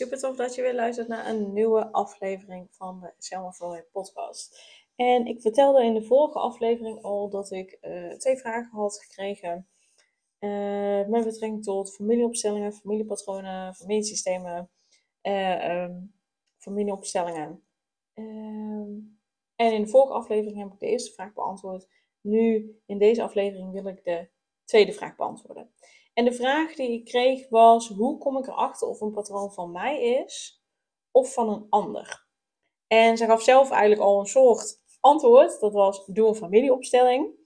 Super tof dat je weer luistert naar een nieuwe aflevering van de Selma Floyd podcast. En ik vertelde in de vorige aflevering al dat ik uh, twee vragen had gekregen uh, met betrekking tot familieopstellingen, familiepatronen, familiesystemen, uh, familieopstellingen. Ehm, en in de vorige aflevering heb ik de eerste vraag beantwoord. Nu, in deze aflevering, wil ik de tweede vraag beantwoorden. En de vraag die ik kreeg was: hoe kom ik erachter of een patroon van mij is of van een ander? En ze gaf zelf eigenlijk al een soort antwoord. Dat was: doe een familieopstelling.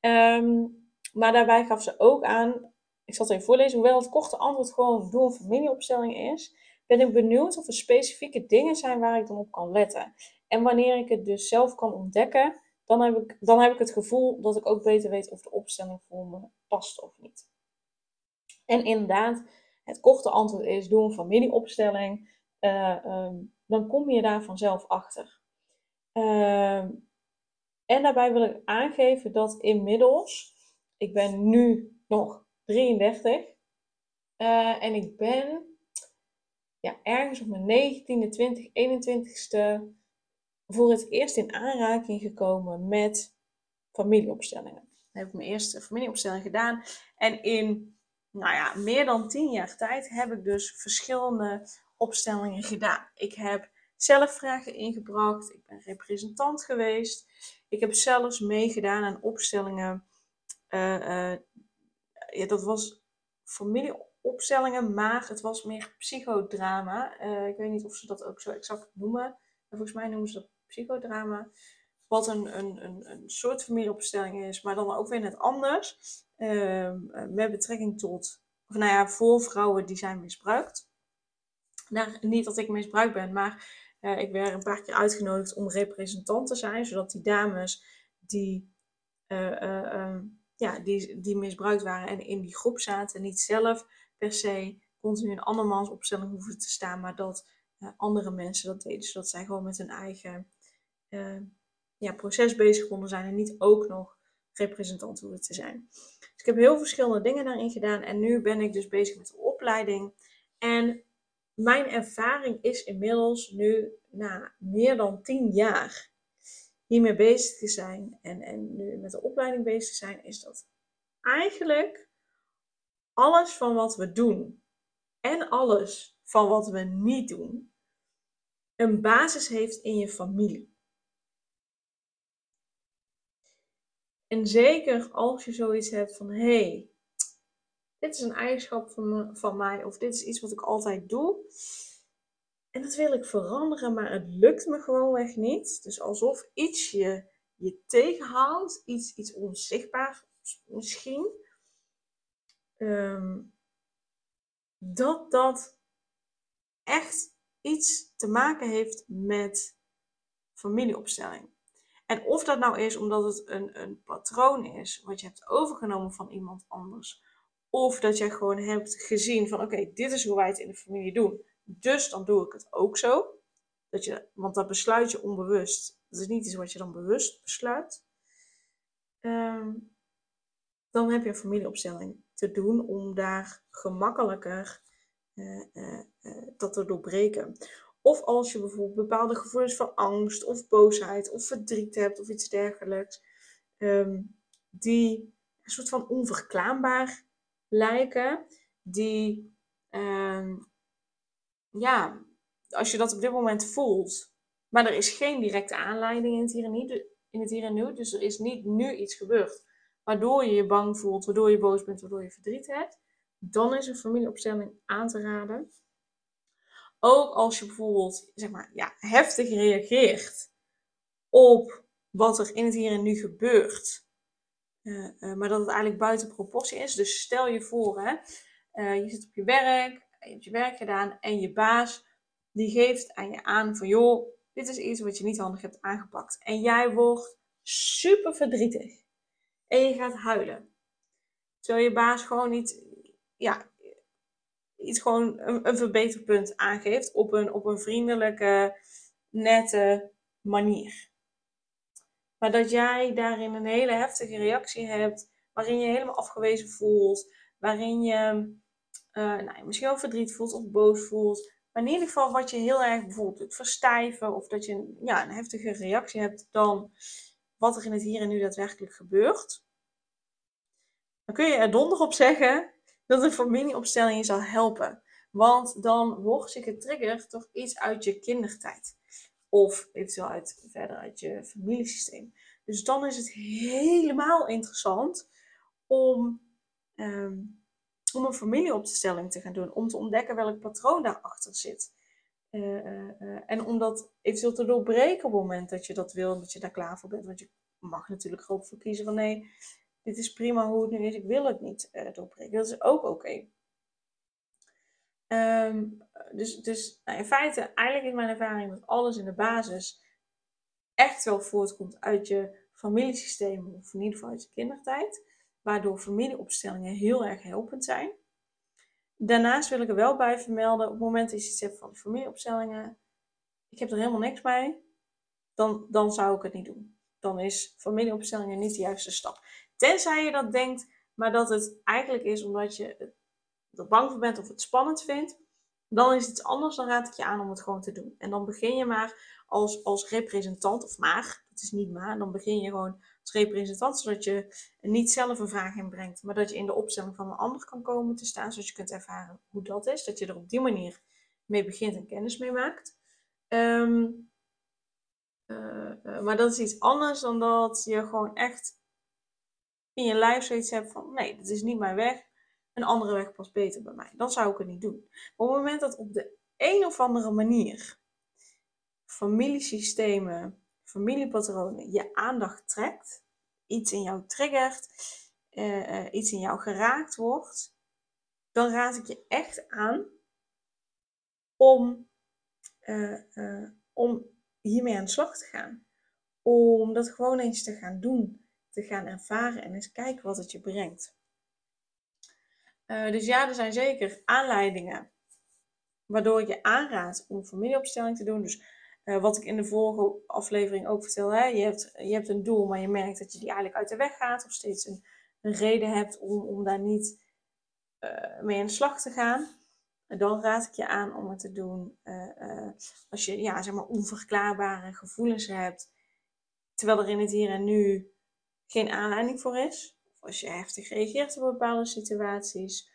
Ehm, maar daarbij gaf ze ook aan, ik zal het even voorlezen, hoewel het korte antwoord gewoon doe een familieopstelling is, ben ik benieuwd of er specifieke dingen zijn waar ik dan op kan letten. En wanneer ik het dus zelf kan ontdekken, dan heb ik, dan heb ik het gevoel dat ik ook beter weet of de opstelling voor me past of niet. En inderdaad, het korte antwoord is: doe een familieopstelling. Uh, dan kom je daar vanzelf achter. Uh, en daarbij wil ik aangeven dat inmiddels, ik ben nu nog 33 uh, en ik ben ja, ergens op mijn 19e, 20, 21ste voor het eerst in aanraking gekomen met familieopstellingen. Dan heb ik mijn eerste familieopstelling gedaan en in nou ja, meer dan tien jaar tijd heb ik dus verschillende opstellingen gedaan. Ik heb zelf vragen ingebracht. Ik ben representant geweest. Ik heb zelfs meegedaan aan opstellingen. Uh, uh, ja, dat was familieopstellingen, maar het was meer psychodrama. Uh, ik weet niet of ze dat ook zo exact noemen. Volgens mij noemen ze dat psychodrama. Wat een, een, een, een soort familieopstelling is, maar dan ook weer net anders. Ehm, met betrekking tot, of nou ja, voor vrouwen die zijn misbruikt. Nou, niet dat ik misbruikt ben, maar uh, ik werd een paar keer uitgenodigd om representant te zijn, zodat die dames die, uh, uh, ja, die, die misbruikt waren en in die groep zaten, niet zelf per se continu een andermans opstelling hoeven te staan, maar dat andere mensen dat deden, zodat zij gewoon met hun eigen ja, proces bezig konden zijn en niet ook nog representant hoeven te zijn. Dus ik heb heel verschillende dingen daarin gedaan en nu ben ik dus bezig met de opleiding. En mijn ervaring is inmiddels nu na meer dan tien jaar hiermee bezig te zijn en, en nu met de opleiding bezig te zijn, is dat eigenlijk alles van wat we doen en alles van wat we niet doen, een basis heeft in je familie. En zeker als je zoiets hebt van hé, hey, dit is een eigenschap van, van mij of dit is iets wat ik altijd doe. En dat wil ik veranderen, maar het lukt me gewoonweg niet. Dus alsof iets je, je tegenhoudt, iets, iets onzichtbaar misschien. Um, dat dat echt iets te maken heeft met familieopstelling. En of dat nou is omdat het een, een patroon is wat je hebt overgenomen van iemand anders. Of dat je gewoon hebt gezien van oké, dit is hoe wij het in de familie doen. Dus dan doe ik het ook zo. Dat je, want dat besluit je onbewust. Dat is niet iets wat je dan bewust besluit. Um, dan heb je een familieopstelling te doen om daar gemakkelijker uh, uh, uh, dat te doorbreken. Of als je bijvoorbeeld bepaalde gevoelens van angst of boosheid of verdriet hebt of iets dergelijks, um, die een soort van onverklaarbaar lijken, die, um, ja, als je dat op dit moment voelt, maar er is geen directe aanleiding in het hier en nu, in het hier en nu dus er is niet nu iets gebeurd, waardoor je je bang voelt, waardoor je boos bent, waardoor je verdriet hebt, dan is een familieopstelling aan te raden. Ook als je bijvoorbeeld zeg maar, ja, heftig reageert op wat er in het hier en nu gebeurt. Uh, uh, maar dat het eigenlijk buiten proportie is. Dus stel je voor, hè, uh, je zit op je werk, je hebt je werk gedaan en je baas die geeft aan je aan van joh, dit is iets wat je niet handig hebt aangepakt. En jij wordt super verdrietig. En je gaat huilen. Terwijl je baas gewoon niet, ja, iets gewoon een, een verbeterpunt aangeeft op een, op een vriendelijke, nette manier. Maar dat jij daarin een hele heftige reactie hebt, waarin je helemaal afgewezen voelt, waarin je uh, nou, misschien wel verdriet voelt of boos voelt. Maar in ieder geval wat je heel erg bijvoorbeeld doet verstijven of dat je ja, een heftige reactie hebt dan wat er in het hier en nu daadwerkelijk gebeurt. Dan kun je er donder op zeggen dat een familieopstelling je zal helpen. Want dan word je getriggerd door iets uit je kindertijd. Of eventueel uit, verder uit je familiesysteem. Dus dan is het helemaal interessant om, um, om een familieopstelling te gaan doen. Om te ontdekken welk patroon daarachter zit. Uh, uh, uh, en om dat eventueel te doorbreken op het moment dat je dat wil. Dat je daar klaar voor bent. Want je mag natuurlijk gewoon voor kiezen van nee, dit is prima hoe het nu is. Ik wil het niet doorbreken. Dat is ook oké. Ehm, dus dus nou, in feite, eigenlijk is mijn ervaring dat alles in de basis echt wel voortkomt uit je familiesysteem, of in ieder geval uit je kindertijd, waardoor familieopstellingen heel erg helpend zijn. Daarnaast wil ik er wel bij vermelden, op het moment dat je iets hebt van familieopstellingen, ik heb er helemaal niks mee, dan, dan zou ik het niet doen. Dan is familieopstellingen niet de juiste stap. Tenzij je dat denkt, maar dat het eigenlijk is omdat je er bang voor bent of het spannend vindt, dan is het iets anders. Dan raad ik je aan om het gewoon te doen. En dan begin je maar als, als representant, of maar, het is niet maar, dan begin je gewoon als representant, zodat je niet zelf een vraag inbrengt, maar dat je in de opstelling van een ander kan komen te staan, zodat je kunt ervaren hoe dat is. Dat je er op die manier mee begint en kennis mee maakt. Ehm, eh, eh, maar dat is iets anders dan dat je gewoon echt in je lijf zoiets hebt van: nee, dit is niet mijn weg een andere weg past beter bij mij. Dan zou ik het niet doen. Maar op het moment dat op de een of andere manier familiesystemen, familiepatronen je aandacht trekt, iets in jou triggert, uh, iets in jou geraakt wordt, dan raad ik je echt aan om, uh, om hiermee aan de slag te gaan. Om dat gewoon eens te gaan doen, te gaan ervaren en eens kijken wat het je brengt. Uh, dus ja, er zijn zeker aanleidingen waardoor je aanraad om familieopstelling te doen. Dus uh, wat ik in de vorige aflevering ook vertel, hè, je, hebt, je hebt een doel, maar je merkt dat je die eigenlijk uit de weg gaat. Of steeds een, reden hebt om, om daar niet uh, mee aan de slag te gaan. Dan raad ik je aan om het te doen als je ja, zeg maar onverklaarbare gevoelens hebt. Terwijl er in het hier en nu geen aanleiding voor is als je heftig reageert op bepaalde situaties.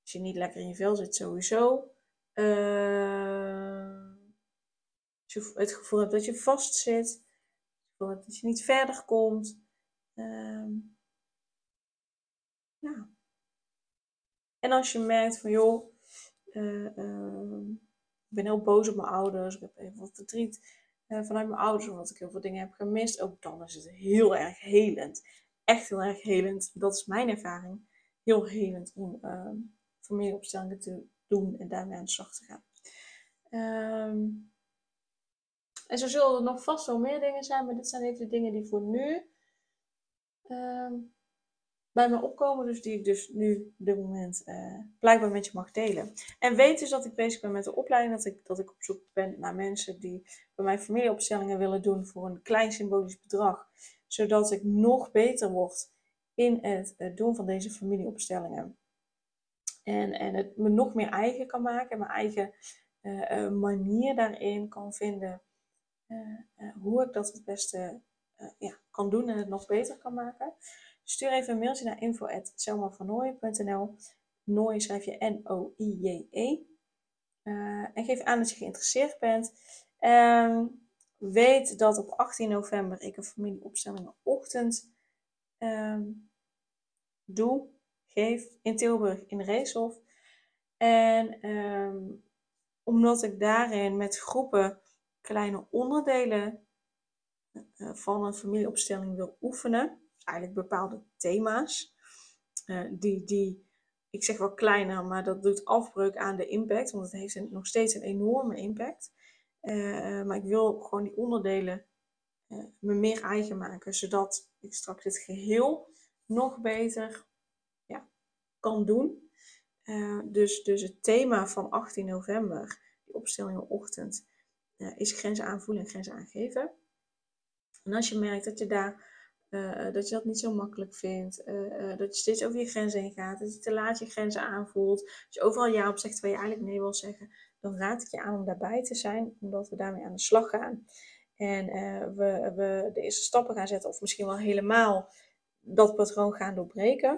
Als je niet lekker in je vel zit, sowieso. Uh, als je het gevoel hebt dat je vastzit. Het gevoel hebt dat je niet verder komt. Uh, ja. En als je merkt van joh, uh, ik ben heel boos op mijn ouders, ik heb even wat verdriet vanuit mijn ouders, omdat ik heel veel dingen heb gemist, ook dan is het heel erg helend echt heel erg helend. Dat is mijn ervaring. Heel helend om uh, familieopstellingen te doen en daarmee aan de slag te gaan. Um, en zo zullen er nog vast wel meer dingen zijn, maar dit zijn even de dingen die voor nu um, bij me opkomen. Dus die ik dus nu op dit moment uh, blijkbaar met je mag delen. En weet dus dat ik bezig ben met de opleiding. Dat ik, dat ik op zoek ben naar mensen die bij mij familieopstellingen willen doen voor een klein symbolisch bedrag zodat ik nog beter word in het, doen van deze familieopstellingen. En, en het me nog meer eigen kan maken en mijn eigen uh, manier daarin kan vinden. Hoe ik dat het beste ja, kan doen en het nog beter kan maken. Stuur even een mailtje naar info.selmavernooien.nl Nooie schrijf je N-O-I-J-E. en geef aan dat je geïnteresseerd bent. Um, weet dat op 18 november ik een familieopstellingenochtend um, doe, geef in Tilburg in Reeshof. En um, omdat ik daarin met groepen kleine onderdelen uh, van een familieopstelling wil oefenen, eigenlijk bepaalde thema's, uh, die, die ik zeg wel kleiner, maar dat doet afbreuk aan de impact, want het heeft nog steeds een enorme impact. Uh, maar ik wil gewoon die onderdelen uh, me meer eigen maken, zodat ik straks dit geheel nog beter ja, kan doen. Dus, dus het thema van 18 november, die opstellingenochtend, is grenzen aanvoelen en grenzen aangeven. En als je merkt dat je daar uh, dat je dat niet zo makkelijk vindt. Uh, dat je steeds over je grenzen heen gaat. Dat je te laat je grenzen aanvoelt. Als je overal ja op zegt terwijl je eigenlijk nee wil zeggen. Dan raad ik je aan om daarbij te zijn. Omdat we daarmee aan de slag gaan. En we, we de eerste stappen gaan zetten. Of misschien wel helemaal dat patroon gaan doorbreken.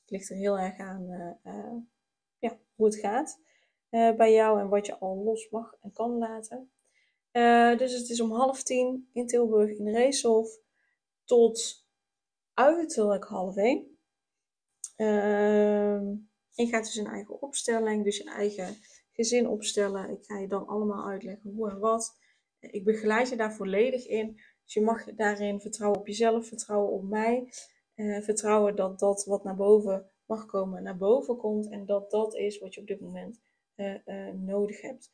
Het ligt er heel erg aan ja, hoe het gaat bij jou. En wat je al los mag en kan laten. dus het is om half tien in Tilburg in de Reeshof tot uiterlijk half één. Je gaat dus een eigen opstelling, dus je eigen gezin opstellen. Ik ga je dan allemaal uitleggen hoe en wat. Ik begeleid je daar volledig in. Dus je mag daarin vertrouwen op jezelf, vertrouwen op mij. Uh, vertrouwen dat dat wat naar boven mag komen, naar boven komt. En dat dat is wat je op dit moment uh, uh, nodig hebt.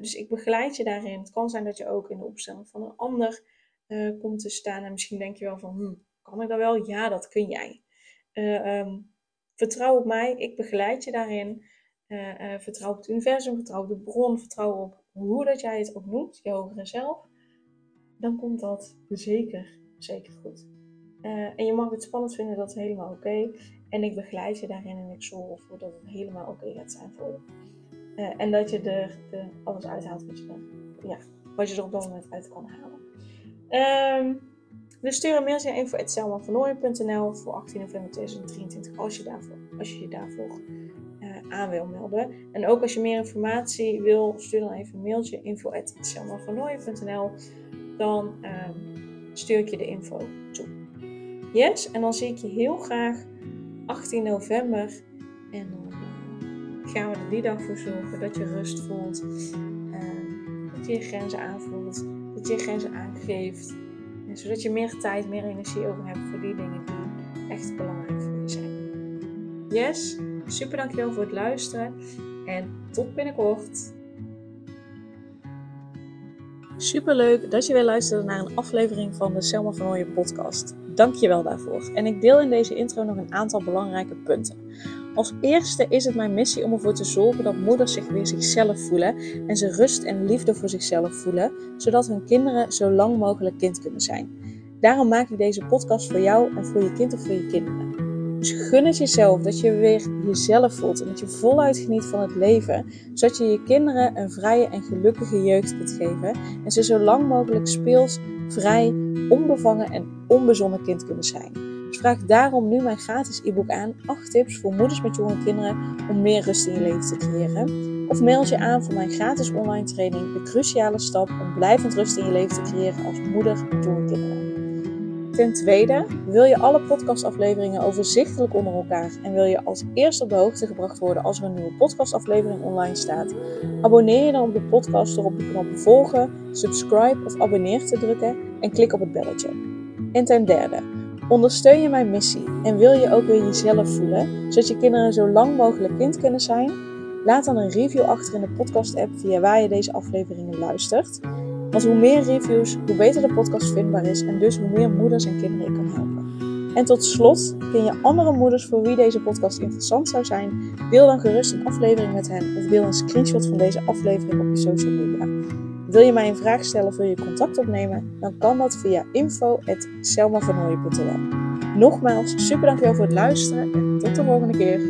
dus ik begeleid je daarin. Het kan zijn dat je ook in de opstelling van een ander uh, komt te staan. En misschien denk je wel van, hm, kan ik dat wel? Ja, dat kun jij. Uh, vertrouw op mij, ik begeleid je daarin. Uh, vertrouw op het universum, vertrouw op de bron, vertrouw op hoe dat jij het ook noemt, je hogere zelf. Dan komt dat zeker, zeker goed. en je mag het spannend vinden, dat is helemaal oké. En ik begeleid je daarin en ik zorg ervoor dat het helemaal oké gaat zijn voor je. en dat je er alles uithaalt wat je, ja, wat je er op dat moment uit kan halen. Um, dus stuur een mailtje naar info.selmavernooien.nl voor 18 november 2023 als je, daarvoor, als je je daarvoor uh, aan wil melden. En ook als je meer informatie wil, stuur dan even een mailtje info.selmavernooien.nl Dan um, stuur ik je de info toe. Yes, en dan zie ik je heel graag 18 november. En dan uh, gaan we er die dag voor zorgen dat je rust voelt. Uh, dat je je grenzen aanvoelt dat je grenzen aangeeft. En zodat je meer tijd, meer energie over hebt voor die dingen die echt belangrijk voor je zijn. Yes, super dankjewel voor het luisteren en tot binnenkort. Super leuk dat je weer luisterde naar een aflevering van de Selma van Ooyen podcast. Dank je wel daarvoor. En ik deel in deze intro nog een aantal belangrijke punten. Als eerste is het mijn missie om ervoor te zorgen dat moeders zich weer zichzelf voelen en ze rust en liefde voor zichzelf voelen, zodat hun kinderen zo lang mogelijk kind kunnen zijn. Daarom maak ik deze podcast voor jou en voor je kind of voor je kinderen. Dus gun het jezelf dat je weer jezelf voelt en dat je voluit geniet van het leven, zodat je je kinderen een vrije en gelukkige jeugd kunt geven en ze zo lang mogelijk speels, vrij, onbevangen en onbezonnen kind kunnen zijn. Vraag daarom nu mijn gratis e-book aan 8 tips voor moeders met jonge kinderen om meer rust in je leven te creëren. Of meld je aan voor mijn gratis online training De Cruciale Stap om blijvend rust in je leven te creëren als moeder met jonge kinderen. Ten tweede, wil je alle podcastafleveringen overzichtelijk onder elkaar en wil je als eerste op de hoogte gebracht worden als er een nieuwe podcastaflevering online staat? Abonneer je dan op de podcast door op de knop volgen, subscribe of abonneer te drukken en klik op het belletje. En ten derde, Ondersteun je mijn missie en wil je ook weer jezelf voelen, zodat je kinderen zo lang mogelijk kind kunnen zijn? Laat dan een review achter in de podcast-app via waar je deze afleveringen luistert. Want hoe meer reviews, hoe beter de podcast vindbaar is en dus hoe meer moeders en kinderen ik kan helpen. En tot slot, ken je andere moeders voor wie deze podcast interessant zou zijn? Deel dan gerust een aflevering met hen of deel een screenshot van deze aflevering op je social media. Wil je mij een vraag stellen of wil je contact opnemen? Dan kan dat via info.selmavanhooien.nl Nogmaals, super dankjewel voor het luisteren en tot de volgende keer.